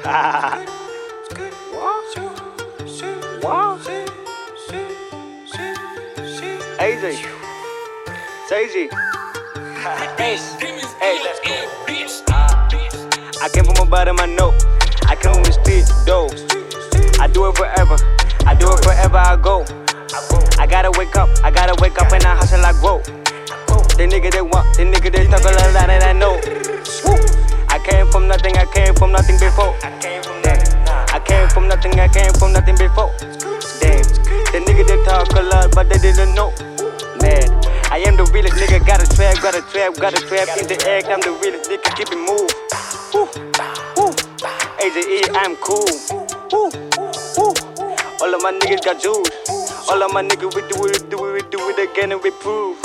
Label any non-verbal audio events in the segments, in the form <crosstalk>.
<laughs> AJ, Say <laughs> Hey, let's go. I came from a bottom, I know. I from the street, though. I do it forever. I do it forever, I go. I gotta wake up, I gotta wake up and I hustle, I grow. The nigga they want, the nigga they talk a lot that I know. I came from nothing, I came from nothing before. I came from nothing, I came from nothing before. Damn, the nigga they talk a lot, but they didn't know. Man, I am the realest nigga, got a trap, got a trap, got a trap in the egg. I'm the realest nigga, keep it move. Woo, woo. AJE, I'm cool. Woo, woo. All of my niggas got juice. All of my niggas, we do it, do it, we do it again and we prove.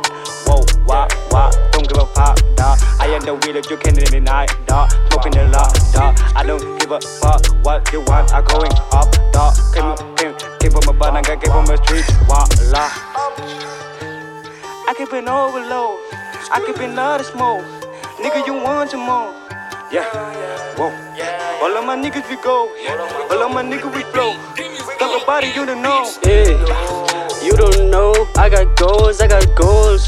<laughs> Whoa, wah, wah, don't give a fuck, dawg. I am the realest, you can't deny, dawg. Smoking a lot, dawg. I don't give a fuck what you want. I'm going up, dawg. Came, came, came from a I came from a street, voila. I keep it overload. I keep it not smoke. Nigga, you want some more. Yeah. Whoa. All of my niggas we go. All of my niggas we flow. Talk about it, you don't know. Yeah, you don't know. I got goals, I got goals.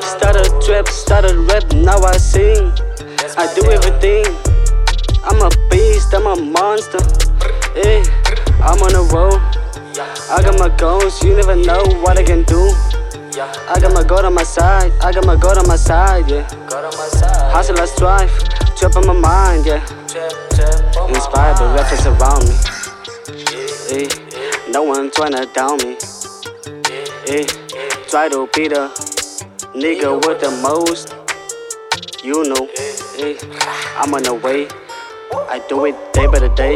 Started trap, started rap, now I sing. I do everything. I'm a beast, I'm a monster. Yeah, I'm on a roll. I got my goals, you never know what I can do. I got my God on my side, I got my God on my side, yeah. Hustle, I strive, trap on my mind, yeah. Inspired by rappers around me. Eh, no one tryna down me. Eh, try to be the nigga with the most. You know, eh, I'm on the way. I do it day by the day.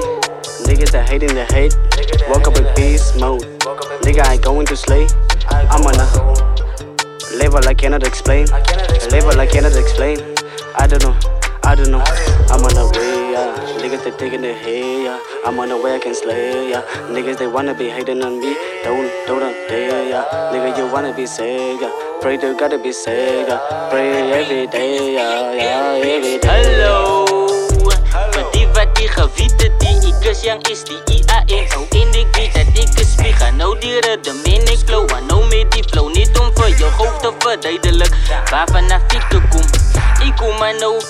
Niggas that hating the hate. Woke up in beast mode. Nigga, I going to slay. I'm on a level I cannot explain. Level I cannot explain. I don't know, I don't know. I'm on the way, they digging their hair, yeah. I'm on the wagon slay, yeah. Niggas, they wanna be hating on me, don't, don't, don't dare, yeah. Nigga, you wanna be Sega. Pray to gotta be Sega. Pray every day, yeah, yeah, every day. Hallo, Madiva die gewieten, die ikers, yang is die IAN. Oh, in ik beat, dat ik een spie ga, nou die rhythm in ik flow, I know me die flow. Niet om voor je hoofd te verdedelijk, waar vanaf ik te kom, ik kom maar nou.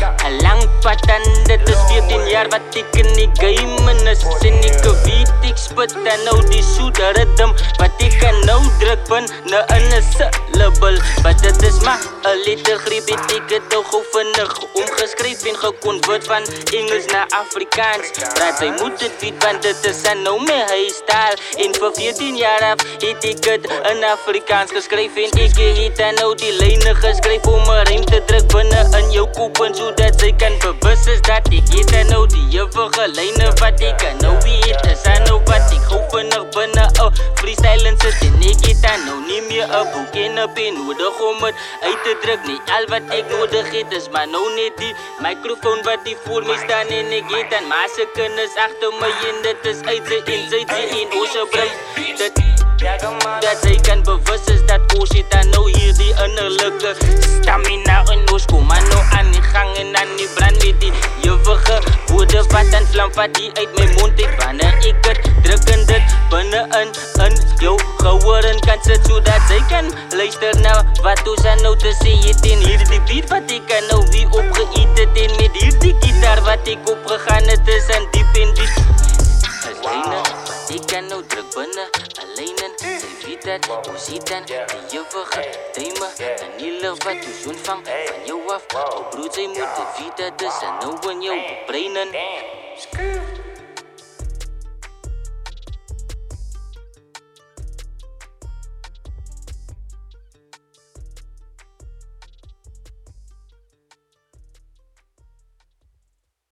Een lang pad en dit is 14 jaar wat ek in die game is En ek weet spit en nou die shooter rhythm. Wat ik kan nou druk ben, na een syllable Want het is maar een liter griep, ik het ooghoofenig Omgeschreven, geconvert van Engels naar Afrikaans. Praat, wij moeten fiet, want het is aan nou meer huistaal In voor 14 jaar af, ik het een Afrikaans geschreven. Ik het en nou die lijnen geschreven om een rijm te druk binnen in jouw koepen Zodat zij kan bewust dat ik het en nou die eeuwige lijnen wat ik kan nou wie is nou wat ik hoop nog binnen. Oh, freestylen zit in ik het aan, nou niet meer op. Hoe kennen ben nodig om het uit te drukken? Niet al wat ik nodig heb, is maar nou niet die microfoon wat die voor mij staan en ik het aan. Maar ze kunnen achter mij in, dit is uit ze in, zit ze in, oh brengt dat. Dat zij kan bewust is dat oh zit dan nou hier die innerlijke stamina in ons kom maar nou aan die gang en aan die brand met die eeuwige woorden wat en vlam wat die uit mijn mond heeft wanneer en een yo geworden kan nou, ze zodat zij kan Luister naar wat ons zijn nou te zien in hierdie beat Wat ik kan nou wie opgeëten in. Met hierdie gitaar Wat ik opgegaan het is en diep in diep Alleen ik kan nou druk binnen. Alleen en zij weet dat, hoe ziet dan De juffige duimen en hele wat ons ontvang Van jou af, oh broed zij moet het weten Dus en nou in jou breinen